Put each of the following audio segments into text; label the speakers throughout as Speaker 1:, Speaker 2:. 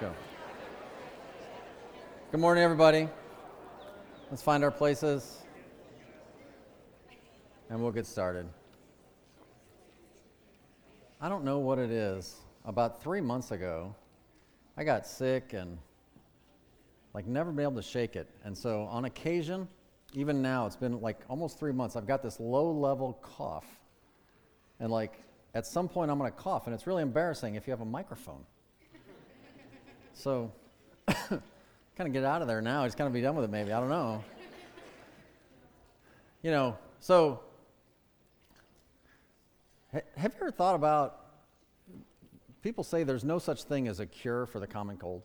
Speaker 1: go. Good morning, everybody. Let's find our places and we'll get started. I don't know what it is. About three months ago, I got sick and like never been able to shake it. And so on occasion, even now, it's been like almost three months, I've got this low level cough. And like at some point, I'm going to cough, and it's really embarrassing if you have a microphone. So, kind of get out of there now. Just kind of be done with it, maybe. I don't know. You know, so have you ever thought about people say there's no such thing as a cure for the common cold?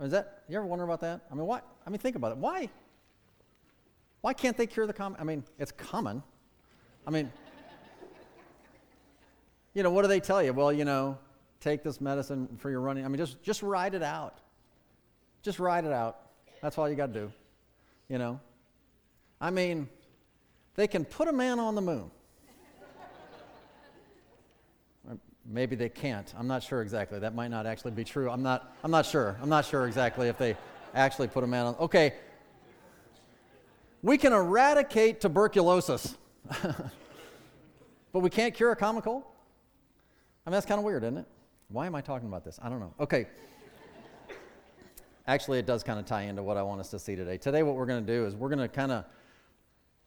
Speaker 1: Is that you ever wonder about that? I mean, why? I mean, think about it. Why? Why can't they cure the common? I mean, it's common. I mean, you know, what do they tell you? Well, you know, take this medicine for your running. I mean, just just ride it out. Just ride it out. That's all you got to do. You know. I mean, they can put a man on the moon. maybe they can't. I'm not sure exactly. That might not actually be true. I'm not, I'm not sure. I'm not sure exactly if they actually put a man on. Okay. We can eradicate tuberculosis, but we can't cure a common cold? I mean, that's kind of weird, isn't it? Why am I talking about this? I don't know. Okay. Actually, it does kind of tie into what I want us to see today. Today, what we're going to do is we're going to kind of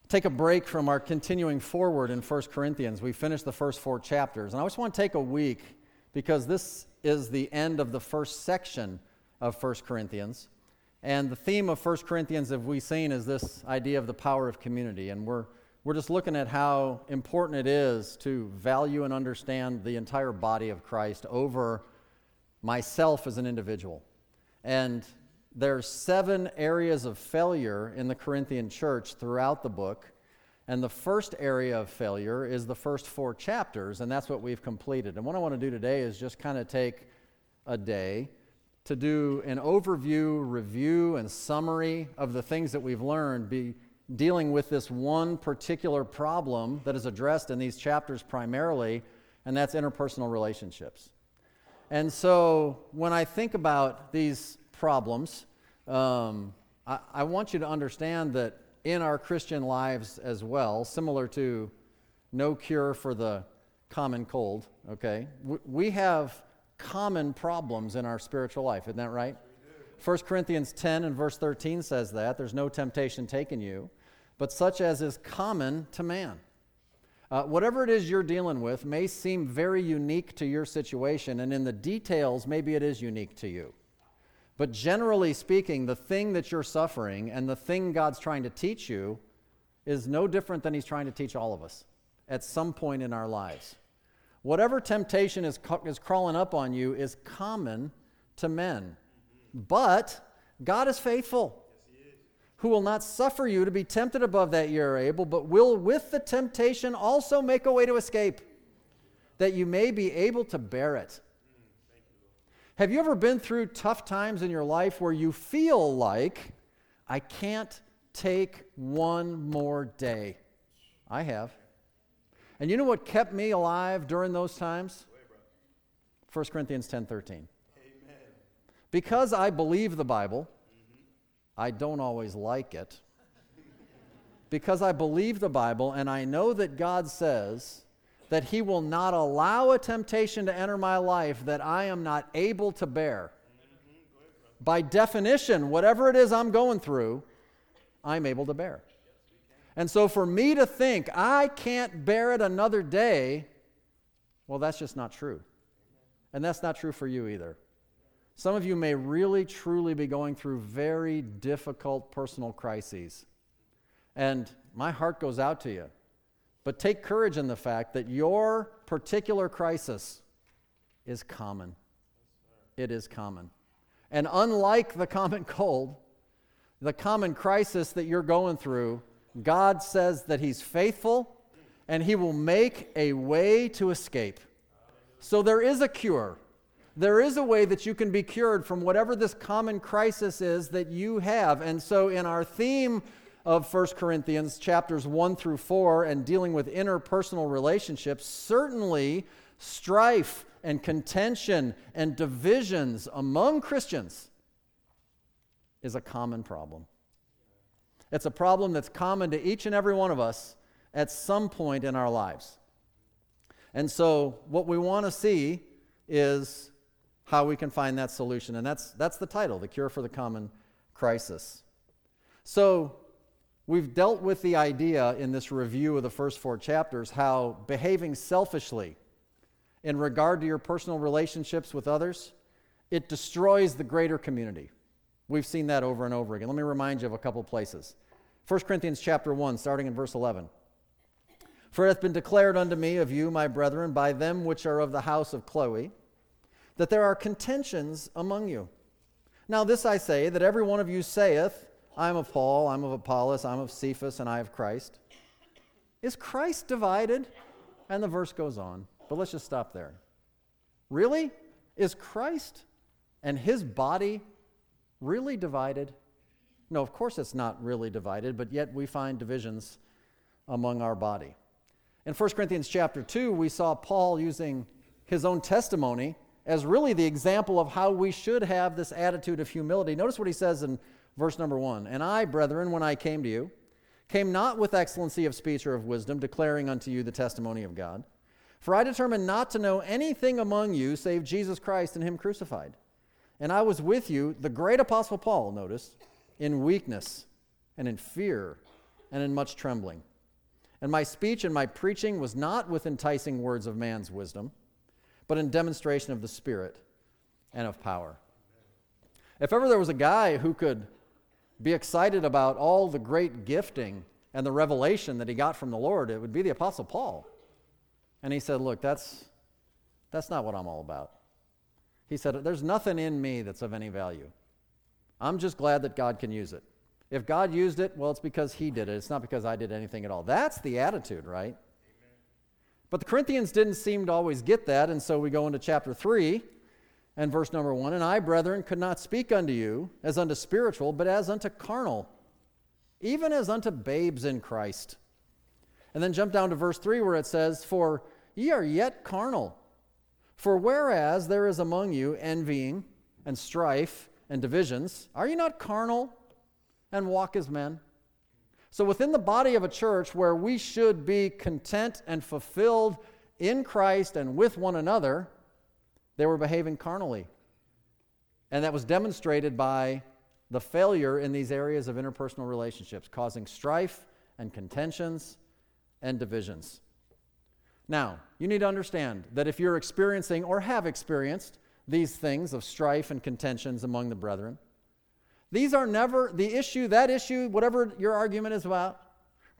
Speaker 1: take a break from our continuing forward in 1 Corinthians. We finished the first four chapters. And I just want to take a week because this is the end of the first section of 1 Corinthians. And the theme of 1 Corinthians, as we've seen, is this idea of the power of community. And we're, we're just looking at how important it is to value and understand the entire body of Christ over myself as an individual. And there's seven areas of failure in the Corinthian church throughout the book. And the first area of failure is the first four chapters, and that's what we've completed. And what I want to do today is just kind of take a day to do an overview, review, and summary of the things that we've learned, be dealing with this one particular problem that is addressed in these chapters primarily, and that's interpersonal relationships. And so when I think about these problems, um, I, I want you to understand that in our Christian lives as well, similar to no cure for the common cold, okay, we have common problems in our spiritual life. Isn't that right? 1 Corinthians 10 and verse 13 says that. There's no temptation taken you, but such as is common to man. Uh, whatever it is you're dealing with may seem very unique to your situation, and in the details, maybe it is unique to you. But generally speaking, the thing that you're suffering and the thing God's trying to teach you is no different than He's trying to teach all of us at some point in our lives. Whatever temptation is, is crawling up on you is common to men. But God is faithful, who will not suffer you to be tempted above that you are able, but will with the temptation also make a way to escape, that you may be able to bear it. Have you ever been through tough times in your life where you feel like, I can't take one more day? I have. And you know what kept me alive during those times? 1 Corinthians 10 13. Amen. Because I believe the Bible. I don't always like it. because I believe the Bible and I know that God says that He will not allow a temptation to enter my life that I am not able to bear. By definition, whatever it is I'm going through, I'm able to bear. And so for me to think I can't bear it another day, well, that's just not true. And that's not true for you either. Some of you may really, truly be going through very difficult personal crises. And my heart goes out to you. But take courage in the fact that your particular crisis is common. It is common. And unlike the common cold, the common crisis that you're going through, God says that He's faithful and He will make a way to escape. So there is a cure. There is a way that you can be cured from whatever this common crisis is that you have. And so, in our theme of 1 Corinthians, chapters 1 through 4, and dealing with interpersonal relationships, certainly strife, and contention and divisions among Christians is a common problem. It's a problem that's common to each and every one of us at some point in our lives. And so, what we want to see is how we can find that solution. And that's, that's the title The Cure for the Common Crisis. So, we've dealt with the idea in this review of the first four chapters how behaving selfishly in regard to your personal relationships with others, it destroys the greater community. We've seen that over and over again. Let me remind you of a couple places. 1 Corinthians chapter 1, starting in verse 11. For it hath been declared unto me of you, my brethren, by them which are of the house of Chloe, that there are contentions among you. Now, this I say, that every one of you saith, I am of Paul, I'm of Apollos, I'm of Cephas, and I of Christ. Is Christ divided? And the verse goes on, but let's just stop there. Really? Is Christ and his body really divided? No, of course it's not really divided, but yet we find divisions among our body. In 1 Corinthians chapter 2, we saw Paul using his own testimony as really the example of how we should have this attitude of humility. Notice what he says in verse number 1 And I, brethren, when I came to you, came not with excellency of speech or of wisdom, declaring unto you the testimony of God. For I determined not to know anything among you save Jesus Christ and Him crucified. And I was with you, the great apostle Paul, notice, in weakness and in fear and in much trembling. And my speech and my preaching was not with enticing words of man's wisdom, but in demonstration of the Spirit and of power. If ever there was a guy who could be excited about all the great gifting and the revelation that he got from the Lord, it would be the Apostle Paul. And he said, Look, that's, that's not what I'm all about. He said, There's nothing in me that's of any value. I'm just glad that God can use it. If God used it, well, it's because He did it. It's not because I did anything at all. That's the attitude, right? But the Corinthians didn't seem to always get that, and so we go into chapter 3 and verse number 1 And I, brethren, could not speak unto you as unto spiritual, but as unto carnal, even as unto babes in Christ. And then jump down to verse 3 where it says, For ye are yet carnal. For whereas there is among you envying and strife and divisions, are you not carnal and walk as men? So, within the body of a church where we should be content and fulfilled in Christ and with one another, they were behaving carnally. And that was demonstrated by the failure in these areas of interpersonal relationships, causing strife and contentions and divisions. Now, you need to understand that if you're experiencing or have experienced these things of strife and contentions among the brethren, these are never the issue, that issue, whatever your argument is about,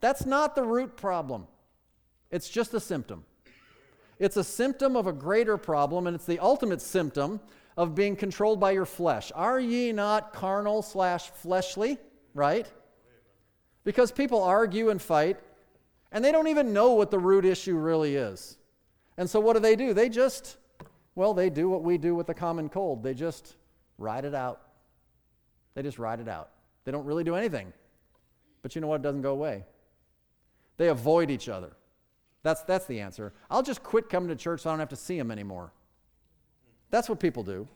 Speaker 1: that's not the root problem. It's just a symptom. It's a symptom of a greater problem, and it's the ultimate symptom of being controlled by your flesh. Are ye not carnal slash fleshly? Right? Because people argue and fight and they don't even know what the root issue really is. And so what do they do? They just, well, they do what we do with the common cold. They just ride it out. They just ride it out. They don't really do anything. But you know what? It doesn't go away. They avoid each other. That's, that's the answer. I'll just quit coming to church so I don't have to see them anymore. That's what people do.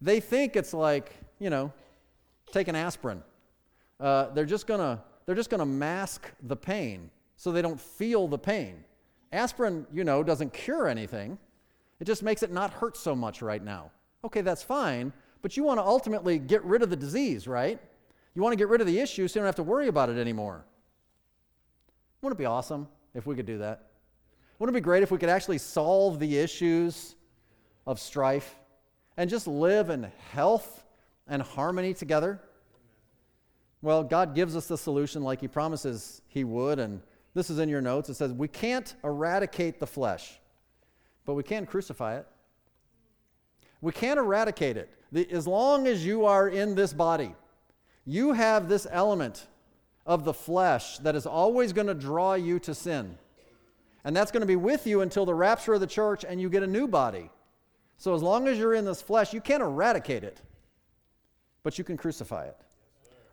Speaker 1: They think it's like, you know, take an aspirin. Uh, they're just to they're just to mask the pain so they don't feel the pain. Aspirin, you know, doesn't cure anything, it just makes it not hurt so much right now. Okay, that's fine, but you want to ultimately get rid of the disease, right? You want to get rid of the issue so you don't have to worry about it anymore. Wouldn't it be awesome if we could do that? Wouldn't it be great if we could actually solve the issues of strife and just live in health and harmony together? Well, God gives us the solution like He promises He would, and this is in your notes. It says, We can't eradicate the flesh, but we can crucify it. We can't eradicate it. The, as long as you are in this body, you have this element of the flesh that is always going to draw you to sin. And that's going to be with you until the rapture of the church and you get a new body. So as long as you're in this flesh, you can't eradicate it, but you can crucify it.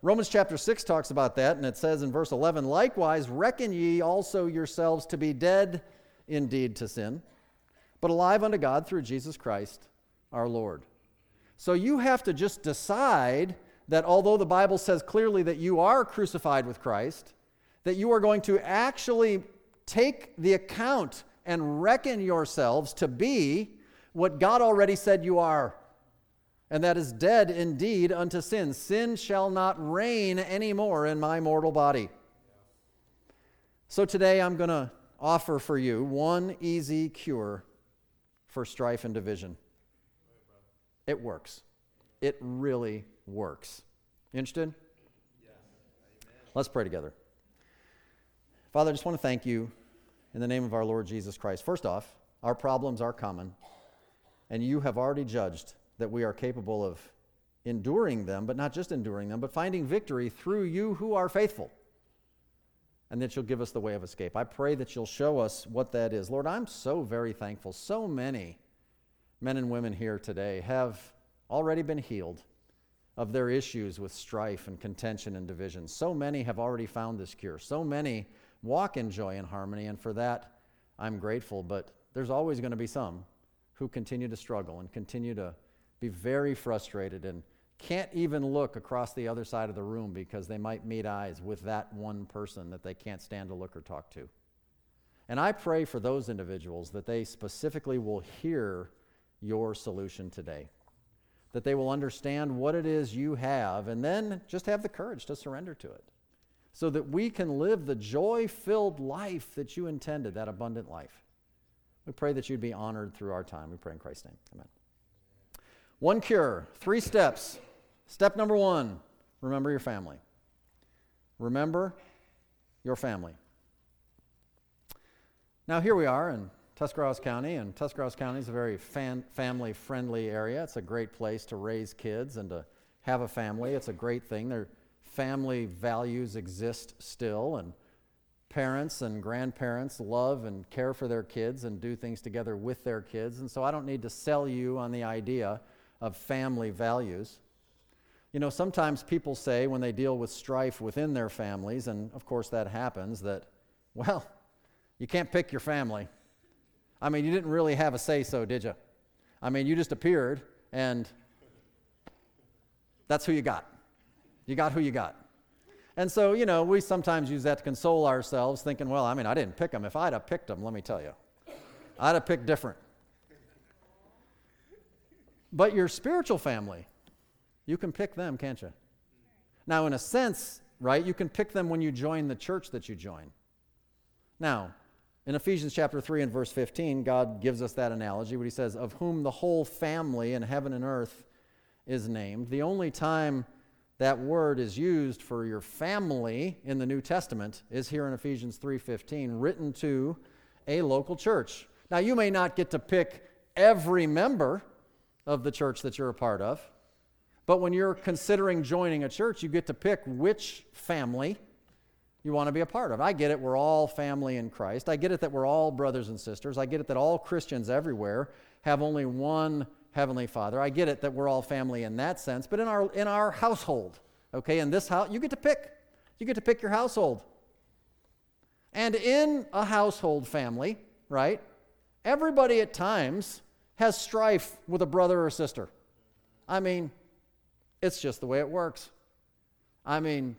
Speaker 1: Romans chapter 6 talks about that, and it says in verse 11, Likewise, reckon ye also yourselves to be dead indeed to sin, but alive unto God through Jesus Christ our Lord. So you have to just decide that although the Bible says clearly that you are crucified with Christ, that you are going to actually take the account and reckon yourselves to be what God already said you are. And that is dead indeed unto sin. Sin shall not reign anymore in my mortal body. So today I'm going to offer for you one easy cure for strife and division. It works. It really works. You interested? Let's pray together. Father, I just want to thank you in the name of our Lord Jesus Christ. First off, our problems are common, and you have already judged that we are capable of enduring them, but not just enduring them, but finding victory through you who are faithful, and that you'll give us the way of escape. I pray that you'll show us what that is. Lord, I'm so very thankful. So many men and women here today have already been healed of their issues with strife and contention and division. So many have already found this cure. So many walk in joy and harmony, and for that I'm grateful. But there's always going to be some who continue to struggle and continue to be very frustrated and can't even look across the other side of the room because they might meet eyes with that one person that they can't stand to look or talk to. And I pray for those individuals that they specifically will hear your solution today, that they will understand what it is you have, and then just have the courage to surrender to it so that we can live the joy filled life that you intended, that abundant life. We pray that you'd be honored through our time. We pray in Christ's name. Amen. One cure, three steps. Step number one remember your family. Remember your family. Now, here we are in Tuscarawas County, and Tuscarawas County is a very fan, family friendly area. It's a great place to raise kids and to have a family. It's a great thing. Their family values exist still, and parents and grandparents love and care for their kids and do things together with their kids. And so I don't need to sell you on the idea of family values. You know, sometimes people say when they deal with strife within their families, and of course that happens, that, well, you can't pick your family. I mean, you didn't really have a say so, did you? I mean, you just appeared, and that's who you got. You got who you got. And so, you know, we sometimes use that to console ourselves, thinking, well, I mean, I didn't pick them. If I'd have picked them, let me tell you, I'd have picked different. But your spiritual family, you can pick them, can't you? Now, in a sense, right, you can pick them when you join the church that you join. Now, in Ephesians chapter 3 and verse 15, God gives us that analogy where he says, Of whom the whole family in heaven and earth is named. The only time that word is used for your family in the New Testament is here in Ephesians 3:15 written to a local church. Now you may not get to pick every member of the church that you're a part of, but when you're considering joining a church, you get to pick which family you want to be a part of. I get it, we're all family in Christ. I get it that we're all brothers and sisters. I get it that all Christians everywhere have only one Heavenly Father. I get it that we're all family in that sense, but in our, in our household, okay, in this house, you get to pick. You get to pick your household. And in a household family, right, everybody at times has strife with a brother or sister. I mean, it's just the way it works. I mean,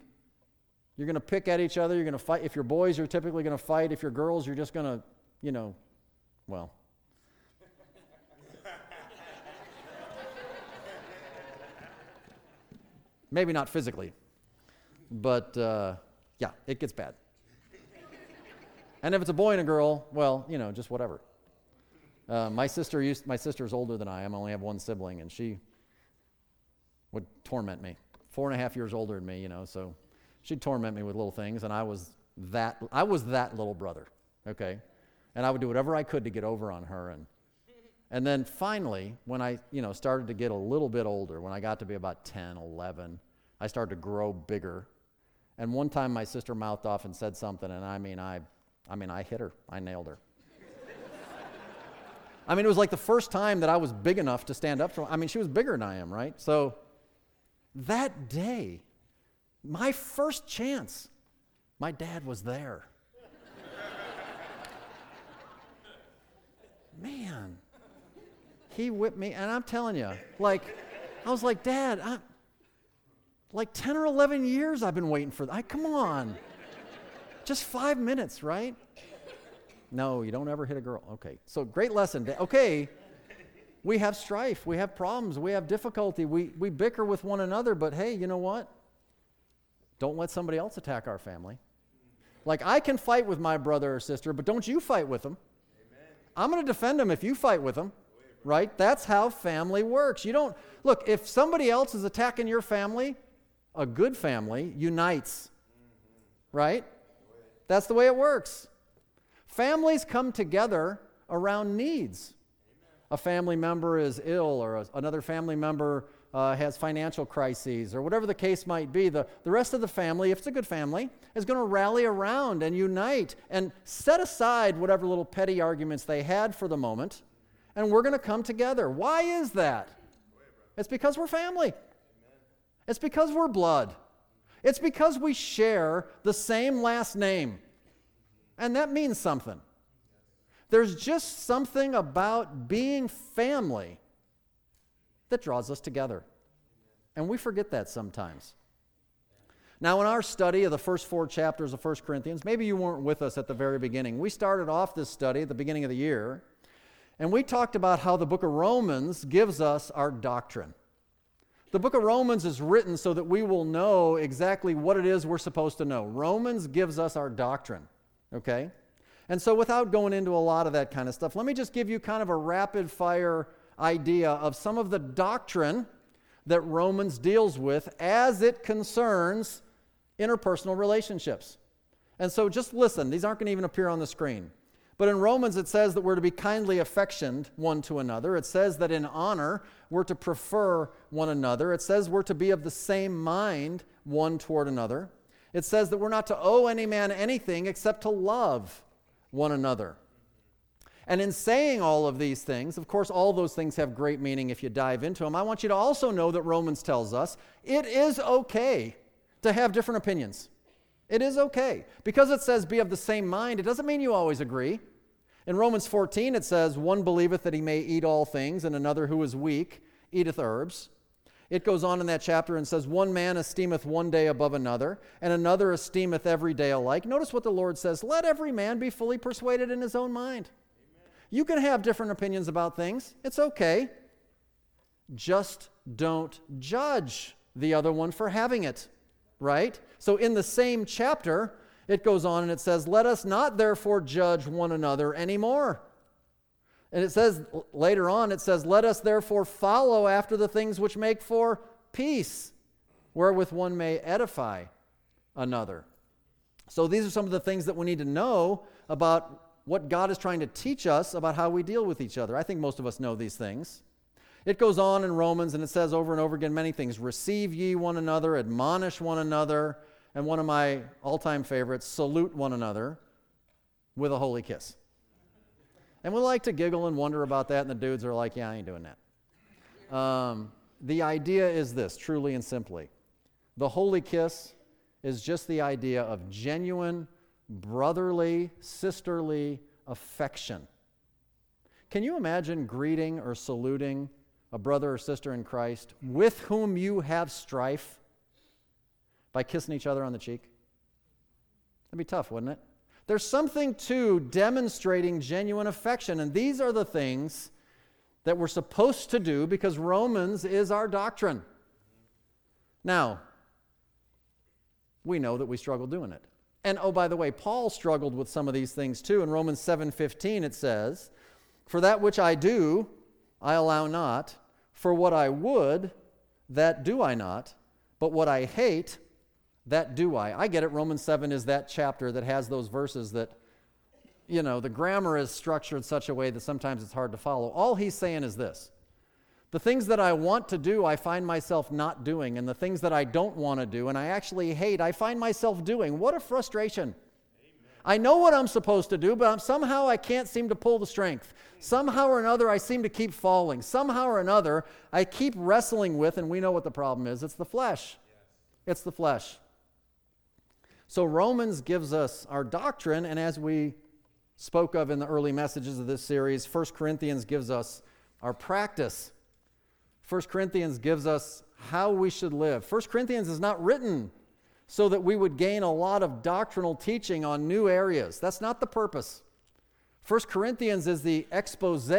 Speaker 1: you're going to pick at each other. You're going to fight. If you're boys, you're typically going to fight. If you're girls, you're just going to, you know, well, Maybe not physically, but uh, yeah, it gets bad. and if it's a boy and a girl, well, you know, just whatever. Uh, my sister used, my sister is older than I am. I only have one sibling, and she would torment me. Four and a half years older than me, you know, so she'd torment me with little things, and I was that I was that little brother, okay, and I would do whatever I could to get over on her, and and then finally, when I, you know, started to get a little bit older, when I got to be about 10, 11, I started to grow bigger. And one time my sister mouthed off and said something, and I mean, I, I mean, I hit her. I nailed her. I mean, it was like the first time that I was big enough to stand up for. I mean, she was bigger than I am, right? So that day, my first chance, my dad was there. man, he whipped me. And I'm telling you, like, I was like, Dad, I, like 10 or 11 years I've been waiting for that. Come on. Just five minutes, right? No, you don't ever hit a girl. Okay. So great lesson. Okay. We have strife. We have problems. We have difficulty. We, we bicker with one another, but hey, you know what? Don't let somebody else attack our family. Like, I can fight with my brother or sister, but don't you fight with them. Amen. I'm going to defend them if you fight with them, right? That's how family works. You don't, look, if somebody else is attacking your family, a good family unites, right? That's the way it works. Families come together around needs. A family member is ill, or a, another family member uh, has financial crises, or whatever the case might be. The, the rest of the family, if it's a good family, is going to rally around and unite and set aside whatever little petty arguments they had for the moment, and we're going to come together. Why is that? It's because we're family. It's because we're blood. It's because we share the same last name. And that means something. There's just something about being family that draws us together. And we forget that sometimes. Now, in our study of the first four chapters of 1 Corinthians, maybe you weren't with us at the very beginning. We started off this study at the beginning of the year, and we talked about how the book of Romans gives us our doctrine. The book of Romans is written so that we will know exactly what it is we're supposed to know. Romans gives us our doctrine, okay? And so, without going into a lot of that kind of stuff, let me just give you kind of a rapid fire idea of some of the doctrine that Romans deals with as it concerns interpersonal relationships. And so just listen, these aren't going to even appear on the screen. But in Romans, it says that we're to be kindly affectioned one to another. It says that in honor, we're to prefer one another. It says we're to be of the same mind one toward another. It says that we're not to owe any man anything except to love one another. And in saying all of these things, of course, all those things have great meaning if you dive into them. I want you to also know that Romans tells us it is okay to have different opinions. It is okay. Because it says be of the same mind, it doesn't mean you always agree. In Romans 14, it says, One believeth that he may eat all things, and another who is weak eateth herbs. It goes on in that chapter and says, One man esteemeth one day above another, and another esteemeth every day alike. Notice what the Lord says Let every man be fully persuaded in his own mind. You can have different opinions about things. It's okay. Just don't judge the other one for having it, right? So, in the same chapter, it goes on and it says, Let us not therefore judge one another anymore. And it says later on, it says, Let us therefore follow after the things which make for peace, wherewith one may edify another. So, these are some of the things that we need to know about what God is trying to teach us about how we deal with each other. I think most of us know these things. It goes on in Romans and it says over and over again many things receive ye one another, admonish one another, and one of my all time favorites, salute one another with a holy kiss. And we like to giggle and wonder about that, and the dudes are like, yeah, I ain't doing that. Um, the idea is this, truly and simply the holy kiss is just the idea of genuine brotherly, sisterly affection. Can you imagine greeting or saluting a brother or sister in Christ with whom you have strife by kissing each other on the cheek? That'd be tough, wouldn't it? There's something to demonstrating genuine affection, and these are the things that we're supposed to do because Romans is our doctrine. Now, we know that we struggle doing it. And oh, by the way, Paul struggled with some of these things too. In Romans 7:15 it says, "For that which I do, I allow not; for what I would, that do I not; but what I hate, that do I." I get it. Romans 7 is that chapter that has those verses that you know, the grammar is structured in such a way that sometimes it's hard to follow. All he's saying is this the things that I want to do, I find myself not doing. And the things that I don't want to do and I actually hate, I find myself doing. What a frustration. I know what I'm supposed to do, but somehow I can't seem to pull the strength. Somehow or another, I seem to keep falling. Somehow or another, I keep wrestling with, and we know what the problem is it's the flesh. It's the flesh. So Romans gives us our doctrine, and as we spoke of in the early messages of this series. 1 Corinthians gives us our practice. 1 Corinthians gives us how we should live. 1 Corinthians is not written so that we would gain a lot of doctrinal teaching on new areas. That's not the purpose. 1 Corinthians is the expose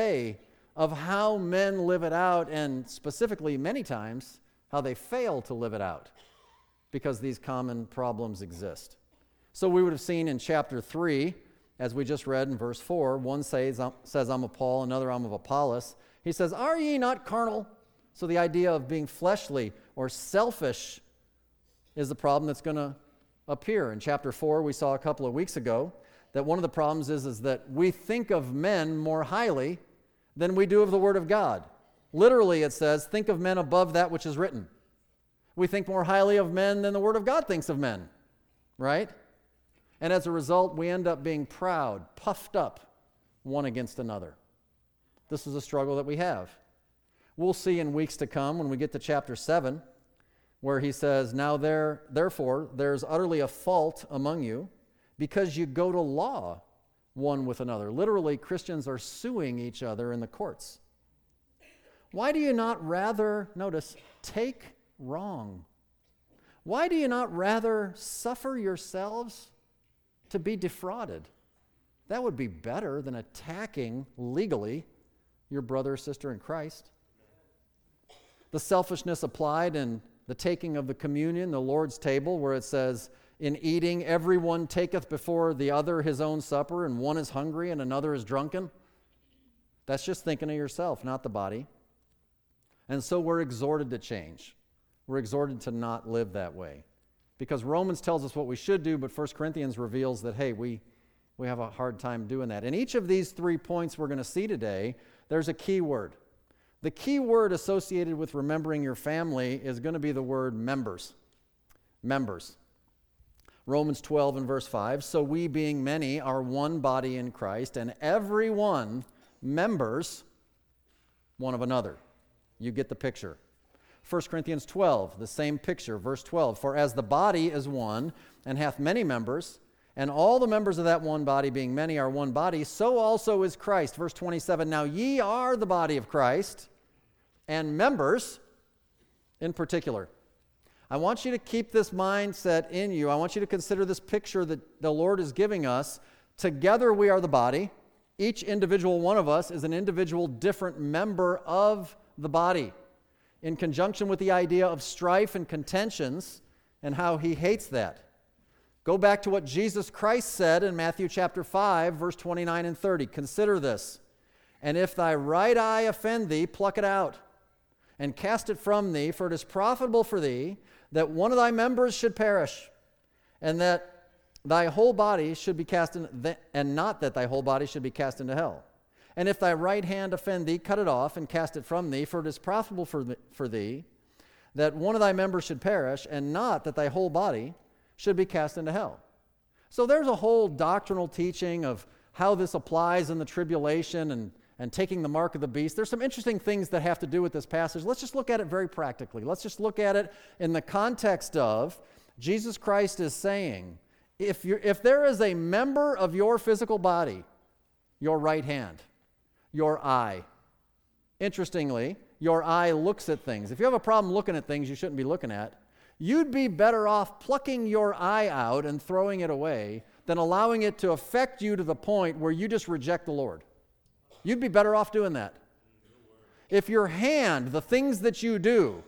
Speaker 1: of how men live it out, and specifically, many times, how they fail to live it out because these common problems exist. So, we would have seen in chapter 3, as we just read in verse 4, one says, says I'm of Paul, another I'm of Apollos. He says, Are ye not carnal? So, the idea of being fleshly or selfish is the problem that's going to appear. In chapter 4, we saw a couple of weeks ago that one of the problems is, is that we think of men more highly than we do of the Word of God. Literally, it says, think of men above that which is written. We think more highly of men than the Word of God thinks of men, right? And as a result, we end up being proud, puffed up one against another. This is a struggle that we have. We'll see in weeks to come when we get to chapter 7, where he says, Now there, therefore, there's utterly a fault among you because you go to law one with another. Literally, Christians are suing each other in the courts. Why do you not rather, notice, take wrong? Why do you not rather suffer yourselves to be defrauded? That would be better than attacking legally your brother or sister in Christ. The selfishness applied in the taking of the communion, the Lord's table, where it says, in eating, everyone taketh before the other his own supper, and one is hungry and another is drunken. That's just thinking of yourself, not the body. And so we're exhorted to change. We're exhorted to not live that way. Because Romans tells us what we should do, but 1 Corinthians reveals that, hey, we, we have a hard time doing that. In each of these three points we're going to see today, there's a key word. The key word associated with remembering your family is going to be the word members. Members. Romans 12 and verse 5. So we, being many, are one body in Christ, and every one members one of another. You get the picture. 1 Corinthians 12, the same picture, verse 12. For as the body is one and hath many members, and all the members of that one body, being many, are one body, so also is Christ. Verse 27 Now ye are the body of Christ, and members in particular. I want you to keep this mindset in you. I want you to consider this picture that the Lord is giving us. Together we are the body. Each individual one of us is an individual different member of the body. In conjunction with the idea of strife and contentions and how he hates that. Go back to what Jesus Christ said in Matthew chapter 5, verse 29 and 30. Consider this. And if thy right eye offend thee, pluck it out and cast it from thee, for it is profitable for thee that one of thy members should perish, and that thy whole body should be cast in, and not that thy whole body should be cast into hell. And if thy right hand offend thee, cut it off and cast it from thee, for it is profitable for, for thee that one of thy members should perish, and not that thy whole body should be cast into hell. So there's a whole doctrinal teaching of how this applies in the tribulation and and taking the mark of the beast. There's some interesting things that have to do with this passage. Let's just look at it very practically. Let's just look at it in the context of Jesus Christ is saying, if, you're, if there is a member of your physical body, your right hand, your eye, interestingly, your eye looks at things. If you have a problem looking at things you shouldn't be looking at, you'd be better off plucking your eye out and throwing it away than allowing it to affect you to the point where you just reject the Lord. You'd be better off doing that. If your hand, the things that you do,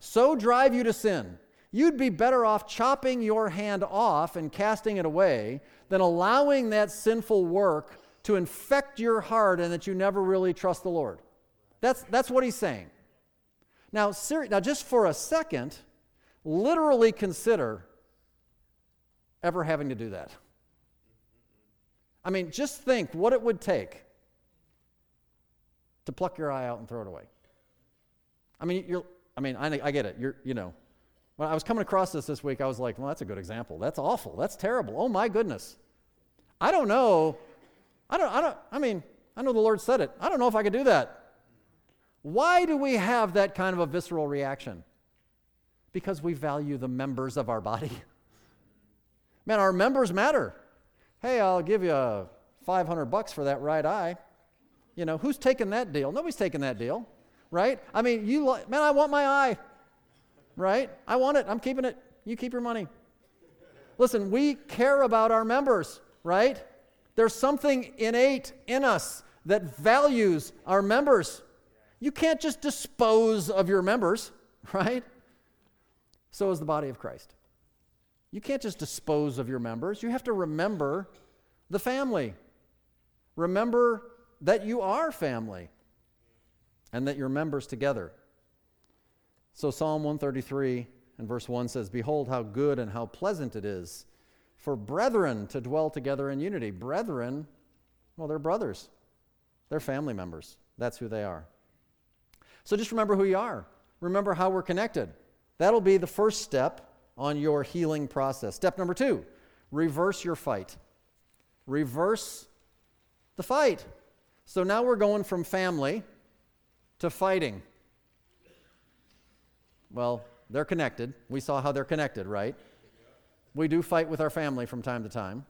Speaker 1: so drive you to sin, you'd be better off chopping your hand off and casting it away than allowing that sinful work to infect your heart and that you never really trust the Lord. That's, that's what he's saying. Now, now, just for a second, literally consider ever having to do that. I mean, just think what it would take to pluck your eye out and throw it away. I mean, you're, I mean, I, I get it. You're, you know, when I was coming across this this week, I was like, well, that's a good example. That's awful. That's terrible. Oh my goodness. I don't know. I don't, I don't, I mean, I know the Lord said it. I don't know if I could do that. Why do we have that kind of a visceral reaction? Because we value the members of our body. Man, our members matter. Hey, I'll give you 500 bucks for that right eye. You know, who's taking that deal? Nobody's taking that deal, right? I mean, you, man, I want my eye, right? I want it. I'm keeping it. You keep your money. Listen, we care about our members, right? There's something innate in us that values our members. You can't just dispose of your members, right? So is the body of Christ. You can't just dispose of your members. You have to remember the family. Remember that you are family and that you're members together. So, Psalm 133 and verse 1 says, Behold, how good and how pleasant it is for brethren to dwell together in unity. Brethren, well, they're brothers, they're family members. That's who they are. So just remember who you are. Remember how we're connected. That'll be the first step on your healing process. Step number two reverse your fight. Reverse the fight. So now we're going from family to fighting. Well, they're connected. We saw how they're connected, right? We do fight with our family from time to time.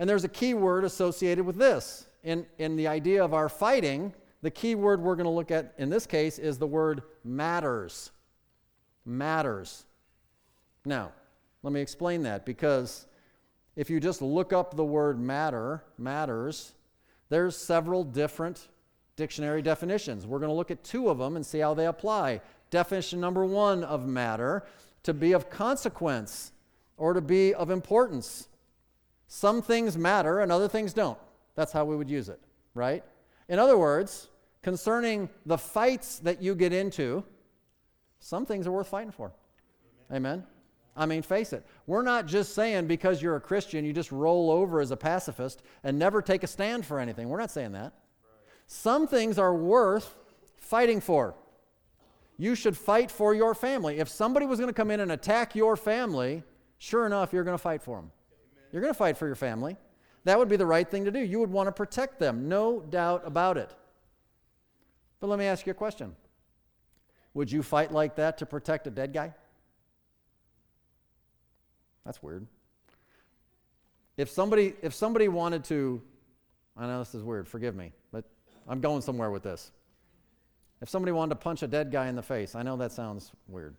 Speaker 1: And there's a key word associated with this. In, in the idea of our fighting, the key word we're going to look at in this case is the word matters. Matters. Now, let me explain that because if you just look up the word matter, matters, there's several different dictionary definitions. We're going to look at two of them and see how they apply. Definition number one of matter to be of consequence or to be of importance. Some things matter and other things don't. That's how we would use it, right? In other words, concerning the fights that you get into, some things are worth fighting for. Amen. Amen? I mean, face it. We're not just saying because you're a Christian, you just roll over as a pacifist and never take a stand for anything. We're not saying that. Some things are worth fighting for you should fight for your family. If somebody was going to come in and attack your family, sure enough, you're going to fight for them. Amen. You're going to fight for your family. That would be the right thing to do. You would want to protect them, no doubt about it. But let me ask you a question Would you fight like that to protect a dead guy? That's weird. If somebody, if somebody wanted to, I know this is weird, forgive me, but I'm going somewhere with this. If somebody wanted to punch a dead guy in the face, I know that sounds weird.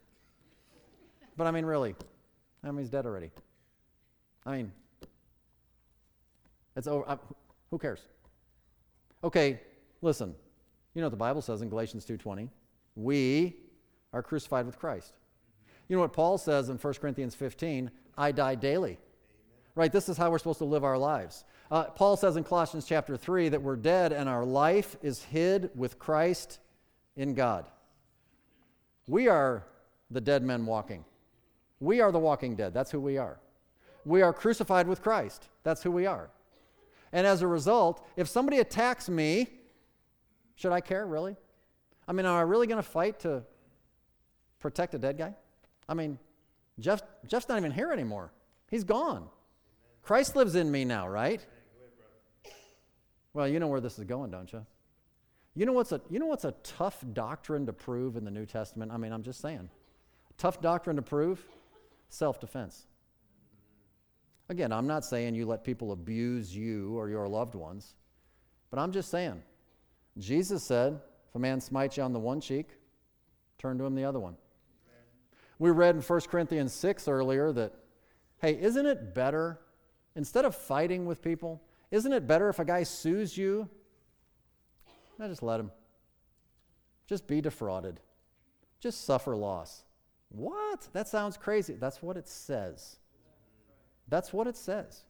Speaker 1: But I mean, really, I mean, he's dead already. I mean, it's over. I, who cares? Okay, listen. You know what the Bible says in Galatians 2:20? We are crucified with Christ. You know what Paul says in 1 Corinthians 15? I die daily. Amen. Right? This is how we're supposed to live our lives. Uh, Paul says in Colossians chapter 3 that we're dead and our life is hid with Christ in God. We are the dead men walking. We are the walking dead. That's who we are. We are crucified with Christ. That's who we are. And as a result, if somebody attacks me, should I care, really? I mean, am I really going to fight to protect a dead guy? I mean, Jeff, Jeff's not even here anymore. He's gone. Christ lives in me now, right? Well, you know where this is going, don't you? You know what's a, you know what's a tough doctrine to prove in the New Testament? I mean, I'm just saying. Tough doctrine to prove? Self defense. Again, I'm not saying you let people abuse you or your loved ones, but I'm just saying. Jesus said, if a man smites you on the one cheek, turn to him the other one. We read in 1 Corinthians 6 earlier that, hey, isn't it better, instead of fighting with people, isn't it better if a guy sues you just let him. Just be defrauded. Just suffer loss. What? That sounds crazy. That's what it says. That's what it says.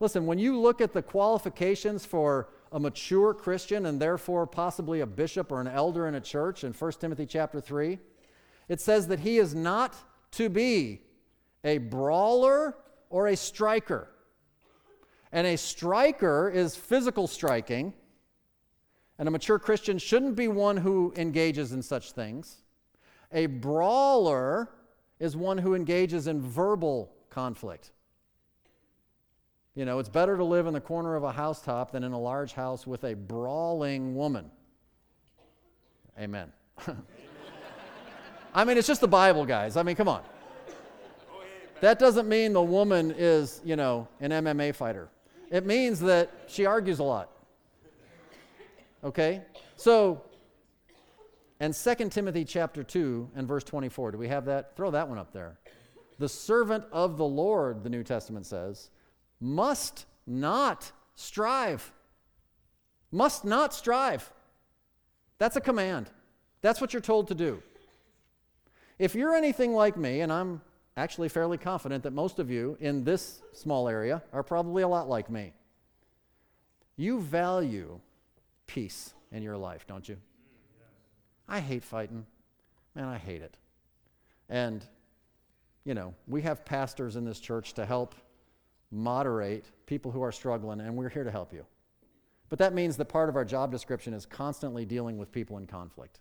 Speaker 1: Listen, when you look at the qualifications for a mature Christian and therefore possibly a bishop or an elder in a church in 1 Timothy chapter 3, it says that he is not to be a brawler or a striker. And a striker is physical striking, and a mature Christian shouldn't be one who engages in such things. A brawler is one who engages in verbal conflict. You know, it's better to live in the corner of a housetop than in a large house with a brawling woman. Amen. I mean, it's just the Bible, guys. I mean, come on. That doesn't mean the woman is, you know, an MMA fighter. It means that she argues a lot. Okay? So, and 2 Timothy chapter 2 and verse 24. Do we have that? Throw that one up there. The servant of the Lord, the New Testament says, must not strive. Must not strive. That's a command. That's what you're told to do. If you're anything like me, and I'm actually fairly confident that most of you in this small area are probably a lot like me, you value peace in your life, don't you? I hate fighting. Man, I hate it. And, you know, we have pastors in this church to help moderate people who are struggling, and we're here to help you. But that means that part of our job description is constantly dealing with people in conflict.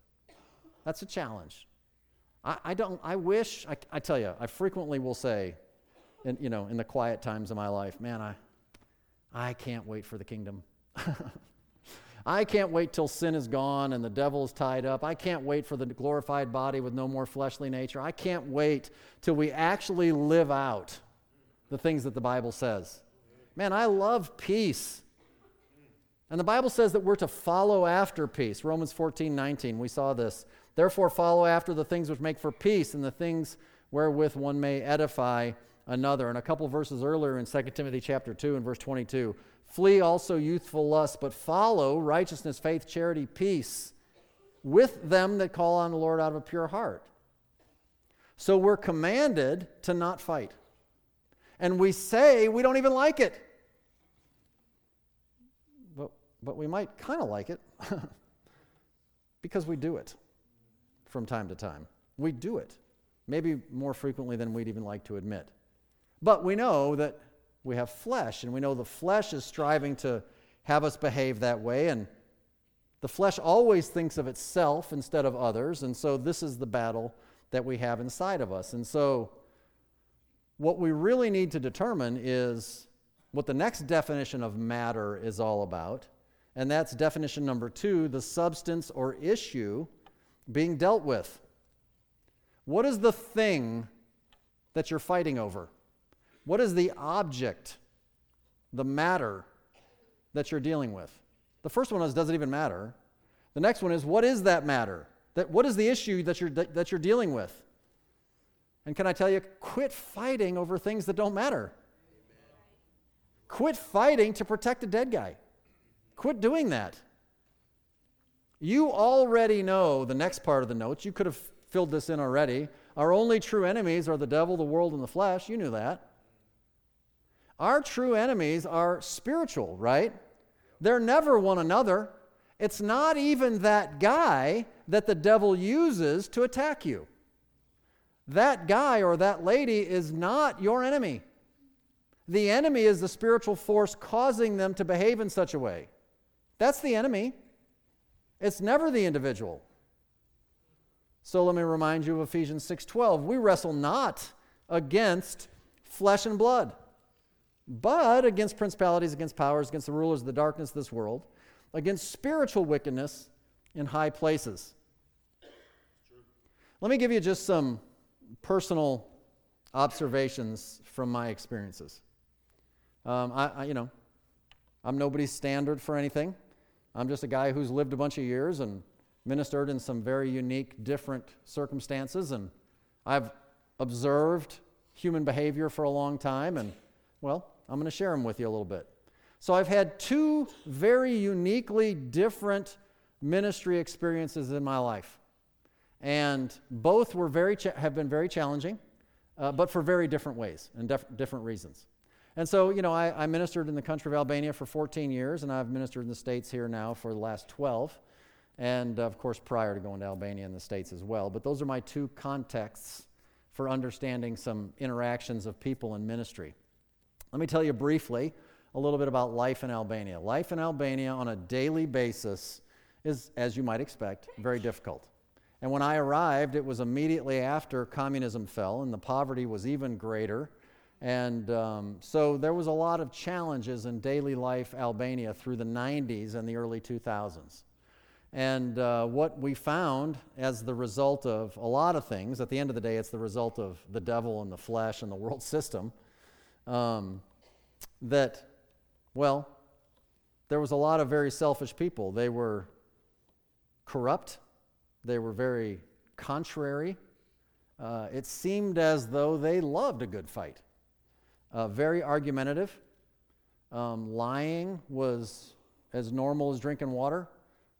Speaker 1: That's a challenge. I, I don't, I wish, I, I, tell you, I frequently will say, in, you know, in the quiet times of my life, man, I, I can't wait for the kingdom. I can't wait till sin is gone and the devil is tied up. I can't wait for the glorified body with no more fleshly nature. I can't wait till we actually live out the things that the Bible says. Man, I love peace. And the Bible says that we're to follow after peace. Romans 14, 19, we saw this. Therefore, follow after the things which make for peace and the things wherewith one may edify another. And a couple verses earlier in 2 Timothy chapter 2 and verse 22, Flee also youthful lust, but follow righteousness, faith, charity, peace with them that call on the Lord out of a pure heart. So we're commanded to not fight. And we say we don't even like it. But, but we might kind of like it because we do it from time to time. We do it, maybe more frequently than we'd even like to admit. But we know that we have flesh, and we know the flesh is striving to have us behave that way, and the flesh always thinks of itself instead of others, and so this is the battle that we have inside of us. And so, what we really need to determine is what the next definition of matter is all about, and that's definition number two the substance or issue being dealt with. What is the thing that you're fighting over? What is the object, the matter that you're dealing with? The first one is does it even matter? The next one is what is that matter? That, what is the issue that you're, that, that you're dealing with? And can I tell you, quit fighting over things that don't matter. Quit fighting to protect a dead guy. Quit doing that. You already know the next part of the notes. You could have filled this in already. Our only true enemies are the devil, the world, and the flesh. You knew that. Our true enemies are spiritual, right? They're never one another. It's not even that guy that the devil uses to attack you. That guy or that lady is not your enemy. The enemy is the spiritual force causing them to behave in such a way. That's the enemy. It's never the individual. So let me remind you of Ephesians 6:12. We wrestle not against flesh and blood but against principalities, against powers, against the rulers of the darkness of this world, against spiritual wickedness in high places. Let me give you just some personal observations from my experiences. Um, I, I, you know, I'm nobody's standard for anything. I'm just a guy who's lived a bunch of years and ministered in some very unique, different circumstances, and I've observed human behavior for a long time, and well, I'm going to share them with you a little bit. So, I've had two very uniquely different ministry experiences in my life. And both were very cha- have been very challenging, uh, but for very different ways and def- different reasons. And so, you know, I, I, ministered in the country of Albania for 14 years, and I've ministered in the States here now for the last 12. And of course, prior to going to Albania in the States as well. But those are my two contexts for understanding some interactions of people in ministry. Let me tell you briefly a little bit about life in Albania. Life in Albania on a daily basis is, as you might expect, very difficult. And when I arrived, it was immediately after communism fell, and the poverty was even greater. And um, so there was a lot of challenges in daily life Albania through the 90s and the early 2000s. And uh, what we found as the result of a lot of things, at the end of the day, it's the result of the devil and the flesh and the world system um, that Well, there was a lot of very selfish people. They were corrupt, they were very contrary. Uh, it seemed as though they loved a good fight. Uh, very argumentative. Um, lying was as normal as drinking water.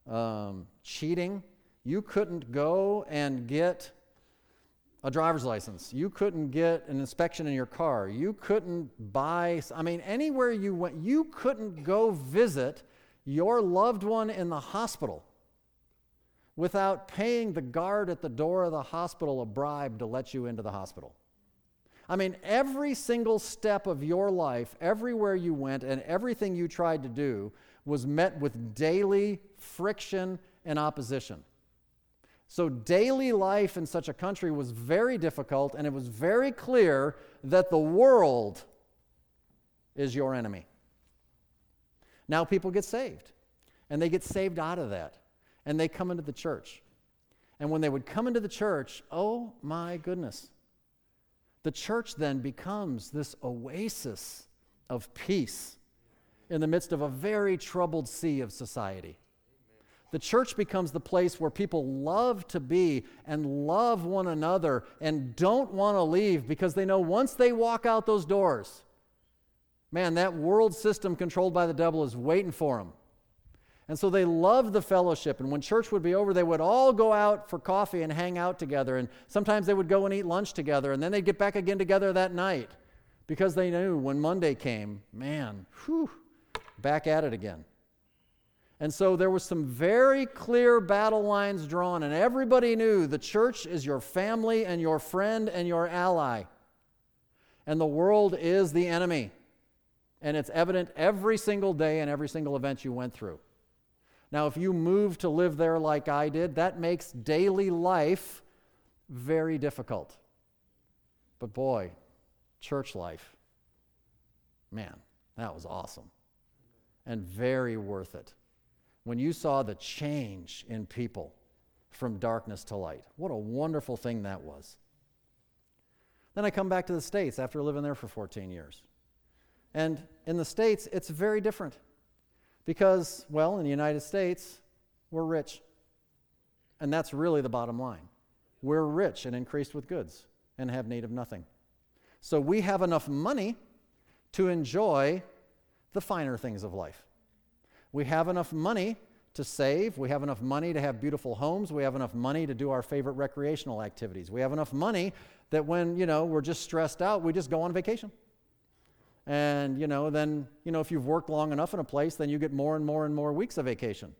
Speaker 1: Um, cheating. You couldn't go and get a driver's license. You couldn't get an inspection in your car. You couldn't buy, I mean, anywhere you went, you couldn't go visit your loved one in the hospital without paying the guard at the door of the hospital a bribe to let you into the hospital. I mean, every single step of your life, everywhere you went, and everything you tried to do was met with daily friction and opposition. So, daily life in such a country was very difficult, and it was very clear that the world is your enemy. Now, people get saved, and they get saved out of that, and they come into the church. And when they would come into the church, oh my goodness, the church then becomes this oasis of peace in the midst of a very troubled sea of society. The church becomes the place where people love to be and love one another and don't want to leave because they know once they walk out those doors, man, that world system controlled by the devil is waiting for them. And so they loved the fellowship. And when church would be over, they would all go out for coffee and hang out together. And sometimes they would go and eat lunch together. And then they'd get back again together that night because they knew when Monday came, man, whew, back at it again. And so there was some very clear battle lines drawn, and everybody knew the church is your family and your friend and your ally. And the world is the enemy. And it's evident every single day and every single event you went through. Now, if you move to live there like I did, that makes daily life very difficult. But boy, church life, man, that was awesome and very worth it when you saw the change in people from darkness to light. What a wonderful thing that was. Then I come back to the States after living there for 14 years. And in the States, it's very different because, well, in the United States, we're rich. And that's really the bottom line. We're rich and increased with goods and have need of nothing. So we have enough money to enjoy the finer things of life. We have enough money to save. We have enough money to have beautiful homes. We have enough money to do our favorite recreational activities. We have enough money that when, you know, we're just stressed out, we just go on vacation. And, you know, then, you know, if you've worked long enough in a place, then you get more and more and more weeks of vacation.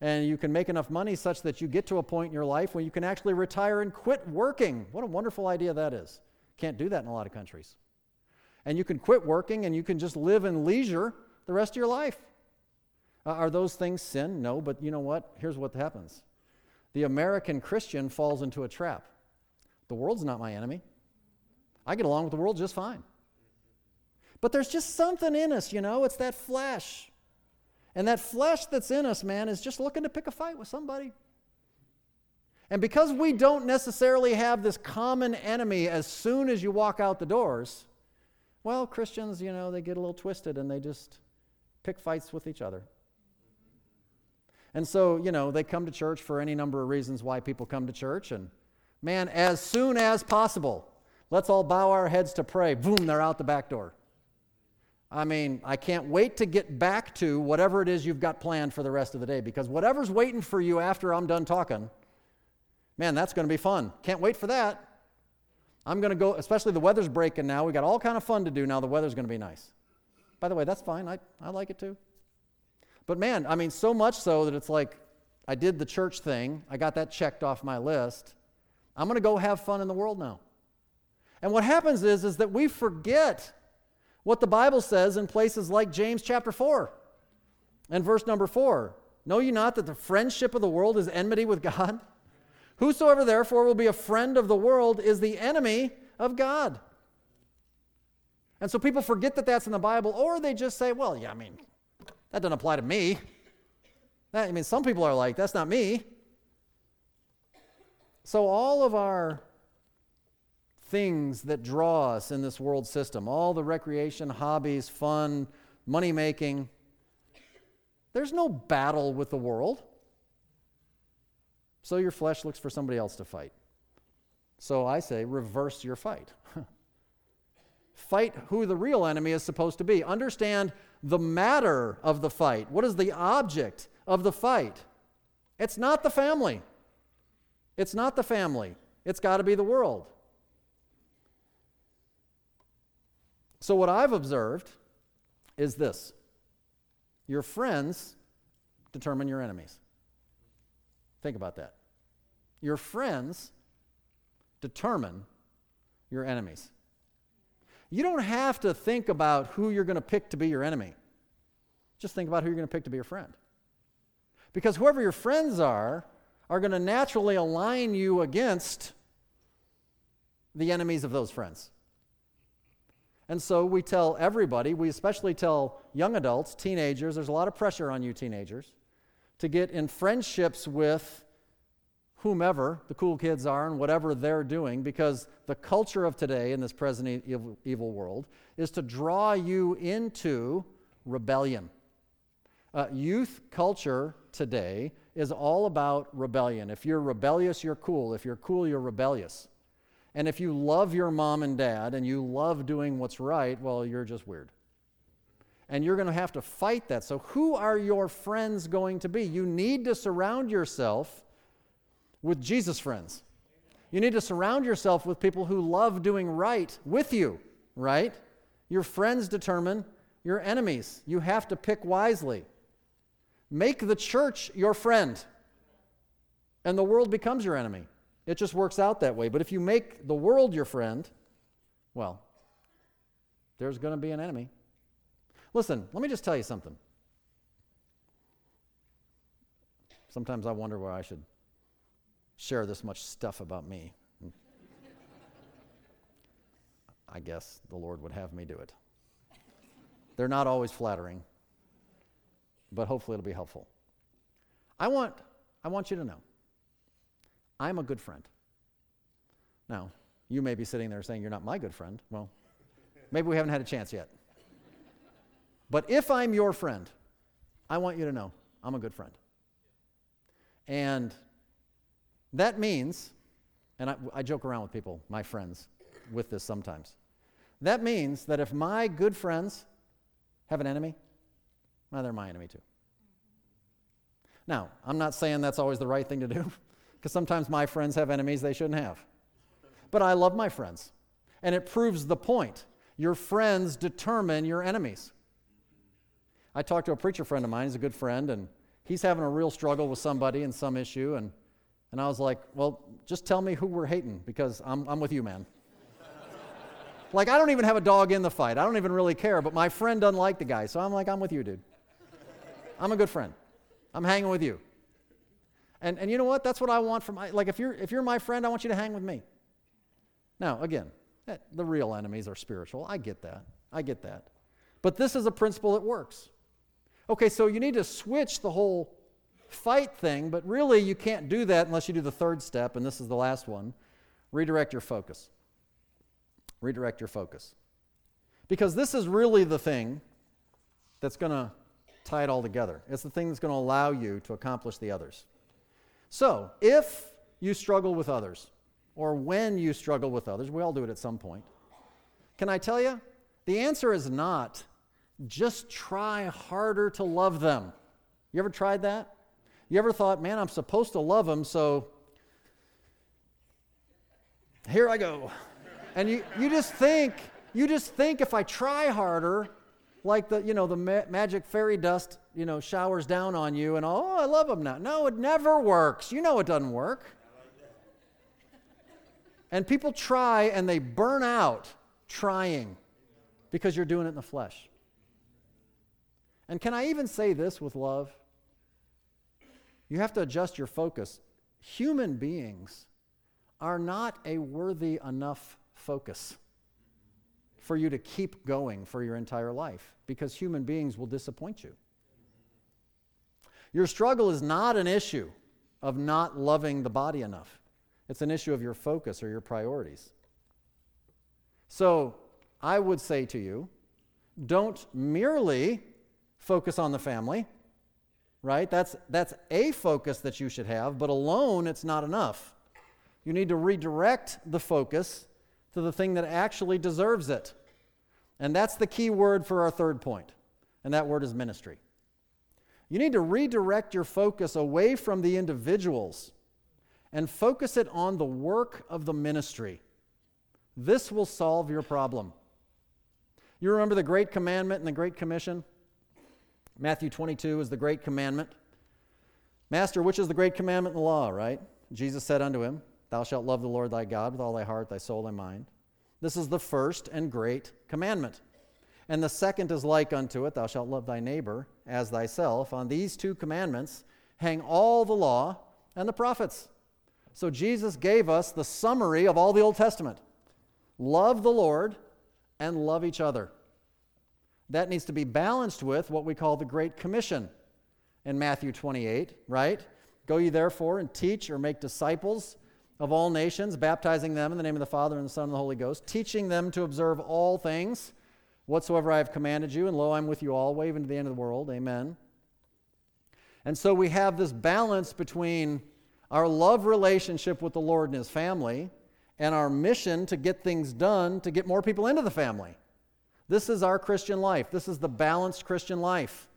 Speaker 1: And you can make enough money such that you get to a point in your life where you can actually retire and quit working. What a wonderful idea that is. Can't do that in a lot of countries. And you can quit working and you can just live in leisure the rest of your life. Uh, are those things sin? No, but you know what? Here's what happens the American Christian falls into a trap. The world's not my enemy. I get along with the world just fine. But there's just something in us, you know, it's that flesh. And that flesh that's in us, man, is just looking to pick a fight with somebody. And because we don't necessarily have this common enemy as soon as you walk out the doors, well, Christians, you know, they get a little twisted and they just pick fights with each other. And so, you know, they come to church for any number of reasons why people come to church. And man, as soon as possible, let's all bow our heads to pray. Boom, they're out the back door. I mean, I can't wait to get back to whatever it is you've got planned for the rest of the day because whatever's waiting for you after I'm done talking, man, that's going to be fun. Can't wait for that. I'm going to go, especially the weather's breaking now. We got all kind of fun to do now. The weather's going to be nice. By the way, that's fine. I, I like it too. But man, I mean, so much so that it's like I did the church thing, I got that checked off my list. I'm going to go have fun in the world now. And what happens is, is that we forget what the Bible says in places like James chapter 4 and verse number 4. Know you not that the friendship of the world is enmity with God? Whosoever therefore will be a friend of the world is the enemy of God. And so people forget that that's in the Bible, or they just say, well, yeah, I mean, that doesn't apply to me. That, I mean, some people are like, that's not me. So, all of our things that draw us in this world system, all the recreation, hobbies, fun, money making. There's no battle with the world. So your flesh looks for somebody else to fight. So I say, reverse your fight. fight who the real enemy is supposed to be. Understand the matter of the fight. What is the object of the fight? It's not the family. It's not the family. It's got to be the world. So, what I've observed is this your friends determine your enemies. Think about that. Your friends determine your enemies. You don't have to think about who you're going to pick to be your enemy. Just think about who you're going to pick to be your friend. Because whoever your friends are, are going to naturally align you against the enemies of those friends. And so we tell everybody, we especially tell young adults, teenagers, there's a lot of pressure on you, teenagers, to get in friendships with whomever the cool kids are and whatever they're doing, because the culture of today in this present evil, world is to draw you into rebellion. Uh, youth culture today is all about rebellion. If you're rebellious, you're cool. If you're cool, you're rebellious. And if you love your mom and dad and you love doing what's right, well, you're just weird. And you're going to have to fight that. So, who are your friends going to be? You need to surround yourself with Jesus' friends. You need to surround yourself with people who love doing right with you, right? Your friends determine your enemies. You have to pick wisely. Make the church your friend, and the world becomes your enemy. It just works out that way. But if you make the world your friend, well, there's going to be an enemy. Listen, let me just tell you something. Sometimes I wonder why I should share this much stuff about me. I guess the Lord would have me do it. They're not always flattering, but hopefully it'll be helpful. I want, I want you to know I'm a good friend. Now, you may be sitting there saying you're not my good friend. Well, maybe we haven't had a chance yet. But if I'm your friend, I want you to know I'm a good friend. And that means, and I, I, joke around with people, my friends, with this sometimes. That means that if my good friends have an enemy, well, they're my enemy too. Now, I'm not saying that's always the right thing to do, because sometimes my friends have enemies they shouldn't have. But I love my friends, and it proves the point. Your friends determine your enemies. I talked to a preacher friend of mine, he's a good friend, and he's having a real struggle with somebody in some issue, and and I was like, well, just tell me who we're hating because I'm, I'm with you, man. like, I don't even have a dog in the fight. I don't even really care, but my friend doesn't like the guy. So I'm like, I'm with you, dude. I'm a good friend. I'm hanging with you. And, and you know what? That's what I want from my, like, if you're, if you're my friend, I want you to hang with me. Now, again, the real enemies are spiritual. I get that. I get that. But this is a principle that works. Okay, so you need to switch the whole fight thing, but really you can't do that unless you do the third step, and this is the last one redirect your focus. Redirect your focus. Because this is really the thing that's going to tie it all together. It's the thing that's going to allow you to accomplish the others. So, if you struggle with others, or when you struggle with others, we all do it at some point, can I tell you? The answer is not just try harder to love them. You ever tried that? You ever thought, man, I'm supposed to love them, so here I go. And you, you just think, you just think if I try harder, like the, you know, the ma- magic fairy dust, you know, showers down on you and oh, I love them now. No, it never works. You know it doesn't work. And people try and they burn out trying because you're doing it in the flesh. And can I even say this with love? You have to adjust your focus. Human beings are not a worthy enough focus for you to keep going for your entire life because human beings will disappoint you. Your struggle is not an issue of not loving the body enough, it's an issue of your focus or your priorities. So I would say to you, Don't merely focus on the family, right? That's, that's a focus that you should have, but alone it's not enough. You need to redirect the focus to the thing that actually deserves it. And that's the key word for our third point, and that word is ministry. You need to redirect your focus away from the individuals and focus it on the work of the ministry. This will solve your problem. You remember the Great Commandment and the Great Commission? Matthew 22 is the Great Commandment. Master, which is the Great Commandment in the law, right? Jesus said unto him, Thou shalt love the Lord thy God with all thy heart, thy soul, thy mind. This is the first and great commandment. And the second is like unto it, Thou shalt love thy neighbor as thyself. On these two commandments hang all the law and the prophets. So Jesus gave us the summary of all the Old Testament love the Lord and love each other. That needs to be balanced with what we call the Great Commission in Matthew 28, right? Go ye therefore and teach or make disciples of all nations, baptizing them in the name of the Father and the Son and the Holy Ghost, teaching them to observe all things whatsoever I have commanded you, and lo, I'm with you always, even to the end of the world. Amen. And so we have this balance between our love relationship with the Lord and His family and our mission to get things done to get more people into the family. This is our Christian life. This is the balanced Christian life.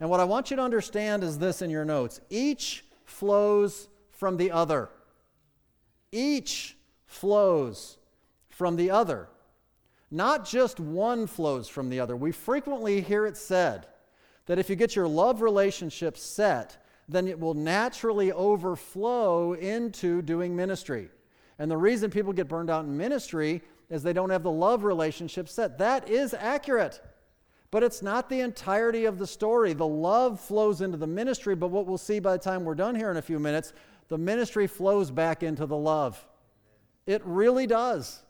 Speaker 1: And what I want you to understand is this in your notes each flows from the other. Each flows from the other. Not just one flows from the other. We frequently hear it said that if you get your love relationship set, then it will naturally overflow into doing ministry. And the reason people get burned out in ministry is they don't have the love relationship set. That is accurate. But it's not the entirety of the story. The love flows into the ministry, but what we'll see by the time we're done here in a few minutes, the ministry flows back into the love. It really does.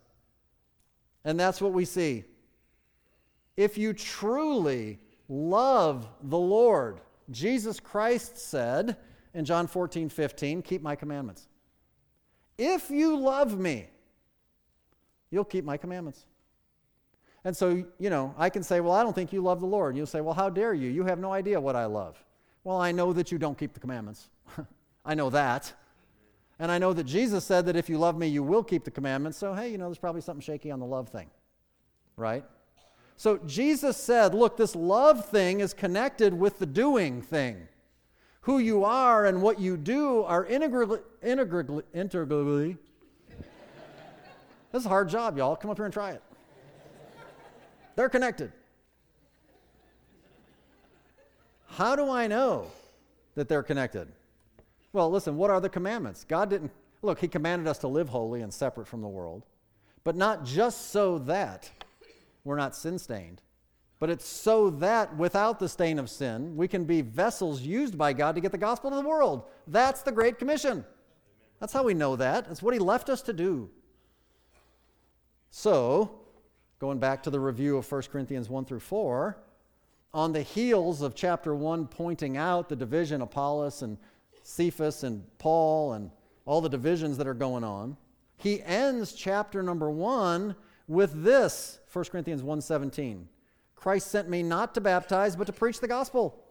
Speaker 1: And that's what we see. If you truly love the Lord, Jesus Christ said in John 14, 15, keep my commandments. If you love me, you'll keep my commandments. And so, you know, I can say, well, I don't think you love the Lord. You'll say, well, how dare you? You have no idea what I love. Well, I know that you don't keep the commandments. I know that. And I know that Jesus said that if you love me, you will keep the commandments. So, hey, you know, there's probably something shaky on the love thing, right? So, Jesus said, look, this love thing is connected with the doing thing who you are and what you do are integrally, integrally, integrally. this is a hard job, y'all. Come up here and try it. They're connected. How do I know that they're connected? Well, listen, what are the commandments? God didn't, look, He commanded us to live holy and separate from the world, but not just so that we're not sin stained, but it's so that without the stain of sin, we can be vessels used by God to get the gospel to the world. That's the Great Commission. That's how we know that. It's what He left us to do. So, going back to the review of 1 Corinthians 1 through 4, on the heels of chapter 1 pointing out the division Apollos and Cephas and Paul and all the divisions that are going on, he ends chapter number 1 with this 1 Corinthians 1:17. Christ sent me not to baptize, but to preach the gospel.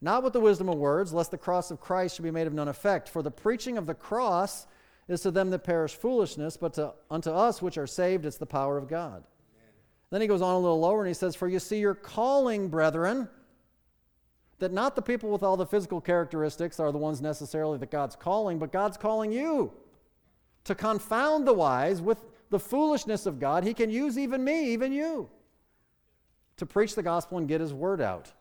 Speaker 1: Not with the wisdom of words, lest the cross of Christ should be made of none effect. For the preaching of the cross is to them that perish foolishness, but to, unto us which are saved, it's the power of God. Then he goes on a little lower and he says, For you see your calling, brethren, that not the people with all the physical characteristics are the ones necessarily that God's calling, but God's calling you to confound the wise with the foolishness of God. He can use even me, even you to preach the gospel and get his word out.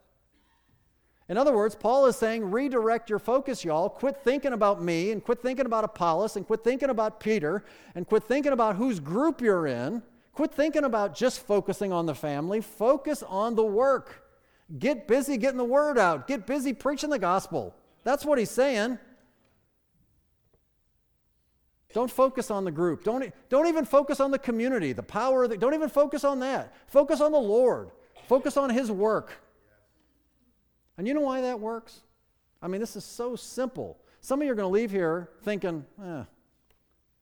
Speaker 1: In other words, Paul is saying, redirect your focus, y'all. Quit thinking about me and quit thinking about Apollos and quit thinking about Peter and quit thinking about whose group you're in. Quit thinking about just focusing on the family. Focus on the work. Get busy getting the word out. Get busy preaching the gospel. That's what he's saying. Don't focus on the group. Don't, don't even focus on the community, the power. The, don't even focus on that. Focus on the Lord. Focus on His work. And you know why that works? I mean, this is so simple. Some of you are going to leave here thinking, eh,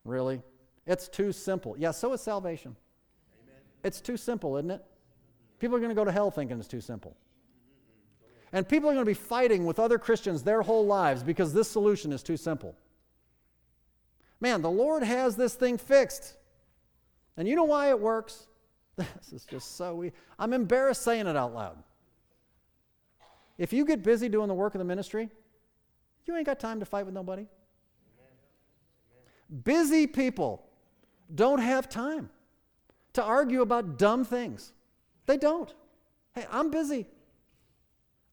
Speaker 1: really? It's too simple. Yeah, so is salvation. It's too simple, isn't it? People are going to go to hell thinking it's too simple. And people are going to be fighting with other Christians their whole lives because this solution is too simple. Man, the Lord has this thing fixed. And you know why it works? This is just so we I'm embarrassed saying it out loud. If you get busy doing the work of the ministry, you ain't got time to fight with nobody. Busy people don't have time to argue about dumb things. They don't. Hey, I'm busy.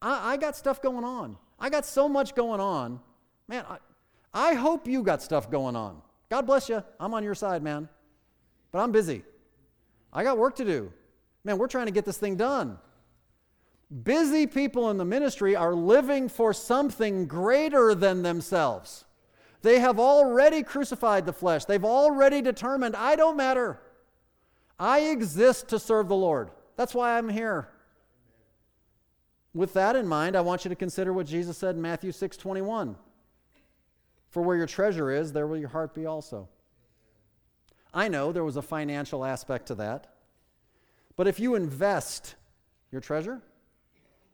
Speaker 1: I, I got stuff going on. I got so much going on. Man, I, I hope you got stuff going on. God bless you. I'm on your side, man. But I'm busy. I got work to do. Man, we're trying to get this thing done. Busy people in the ministry are living for something greater than themselves. They have already crucified the flesh. They've already determined, I don't matter. I exist to serve the Lord. That's why I'm here. With that in mind, I want you to consider what Jesus said in Matthew 6 21. For where your treasure is, there will your heart be also. I know there was a financial aspect to that. But if you invest your treasure,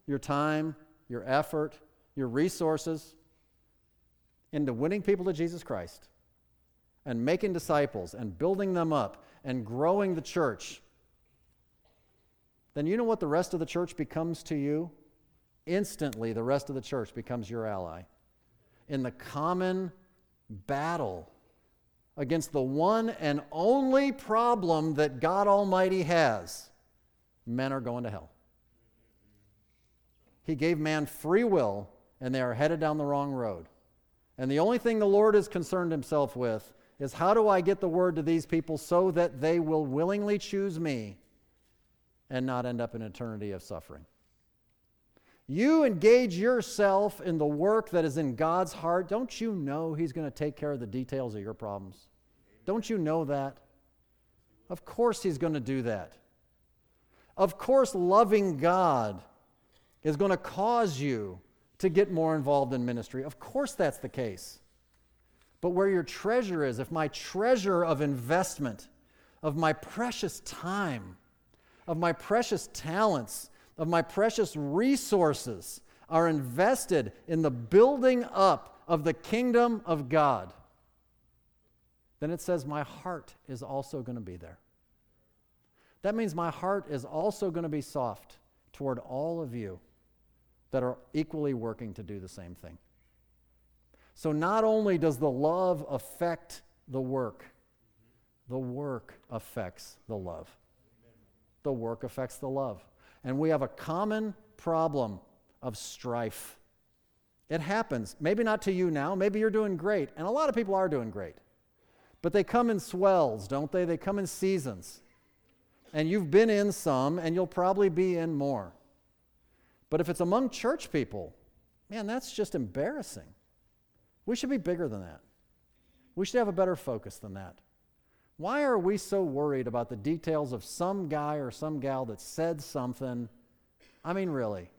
Speaker 1: your time, your effort, your resources into winning people to Jesus Christ and making disciples and building them up and growing the church, then you know what the rest of the church becomes to you? Instantly, the rest of the church becomes your ally in the common battle against the one and only problem that God Almighty has men are going to hell. He gave man free will, and they are headed down the wrong road. And the only thing the Lord is concerned himself with is how do I get the word to these people so that they will willingly choose me and not end up in eternity of suffering? You engage yourself in the work that is in God's heart. Don't you know He's going to take care of the details of your problems? Don't you know that? Of course, He's going to do that. Of course, loving God is going to cause you to get more involved in ministry. Of course, that's the case. But where your treasure is, if my treasure of investment, of my precious time, of my precious talents, of my precious resources are invested in the building up of the kingdom of God, then it says my heart is also going to be there. That means my heart is also going to be soft toward all of you that are equally working to do the same thing. So not only does the love affect the work, the work affects the love. The work affects the love. And we have a common problem of strife. It happens. Maybe not to you now. Maybe you're doing great. And a lot of people are doing great. But they come in swells, don't they? They come in seasons. And you've been in some, and you'll probably be in more. But if it's among church people, man, that's just embarrassing. We should be bigger than that. We should have a better focus than that. Why are we so worried about the details of some guy or some gal that said something? I mean, really.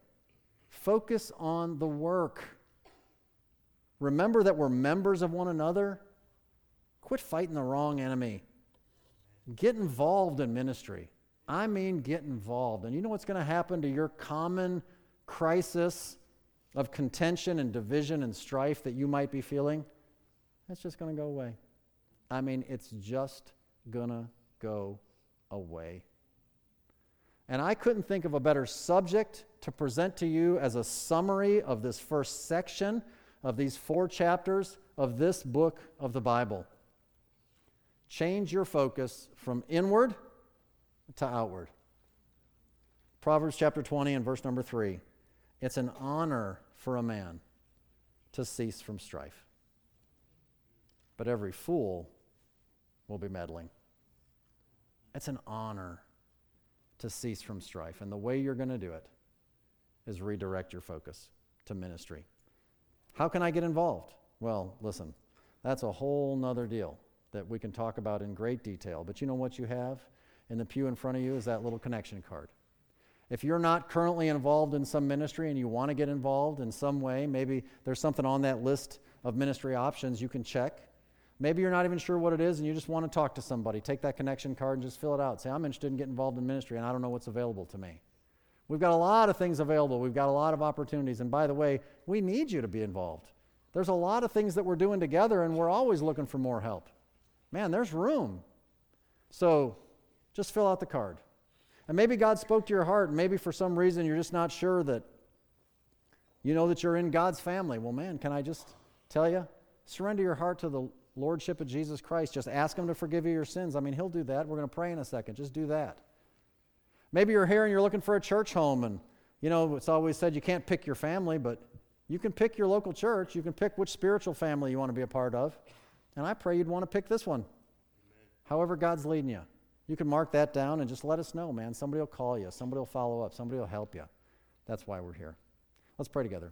Speaker 1: Focus on the work. Remember that we're members of one another. Quit fighting the wrong enemy. Get involved in ministry. I mean, get involved. And you know what's going to happen to your common crisis of contention and division and strife that you might be feeling? that's just going to go away. I mean, it's just going to go away. And I couldn't think of a better subject to present to you as a summary of this first section of these four chapters of this book of the Bible. Change your focus from inward to outward. Proverbs chapter 20 and verse number 3. It's an honor for a man to cease from strife. But every fool will be meddling. It's an honor to cease from strife. And the way you're going to do it is redirect your focus to ministry. How can I get involved? Well, listen, that's a whole nother deal that we can talk about in great detail. But you know what you have in the pew in front of you is that little connection card. If you're not currently involved in some ministry and you want to get involved in some way, maybe there's something on that list of ministry options you can check. Maybe you're not even sure what it is and you just want to talk to somebody. Take that connection card and just fill it out. Say, I'm interested in getting involved in ministry and I don't know what's available to me. We've got a lot of things available. We've got a lot of opportunities. And by the way, we need you to be involved. There's a lot of things that we're doing together, and we're always looking for more help. Man, there's room. So just fill out the card. And maybe God spoke to your heart, and maybe for some reason you're just not sure that you know that you're in God's family. Well, man, can I just tell you? Surrender your heart to the Lordship of Jesus Christ. Just ask Him to forgive you your sins. I mean, He'll do that. We're going to pray in a second. Just do that. Maybe you're here and you're looking for a church home, and you know, it's always said you can't pick your family, but you can pick your local church. You can pick which spiritual family you want to be a part of. And I pray you'd want to pick this one. Amen. However, God's leading you. You can mark that down and just let us know, man. Somebody will call you, somebody will follow up, somebody will help you. That's why we're here. Let's pray together.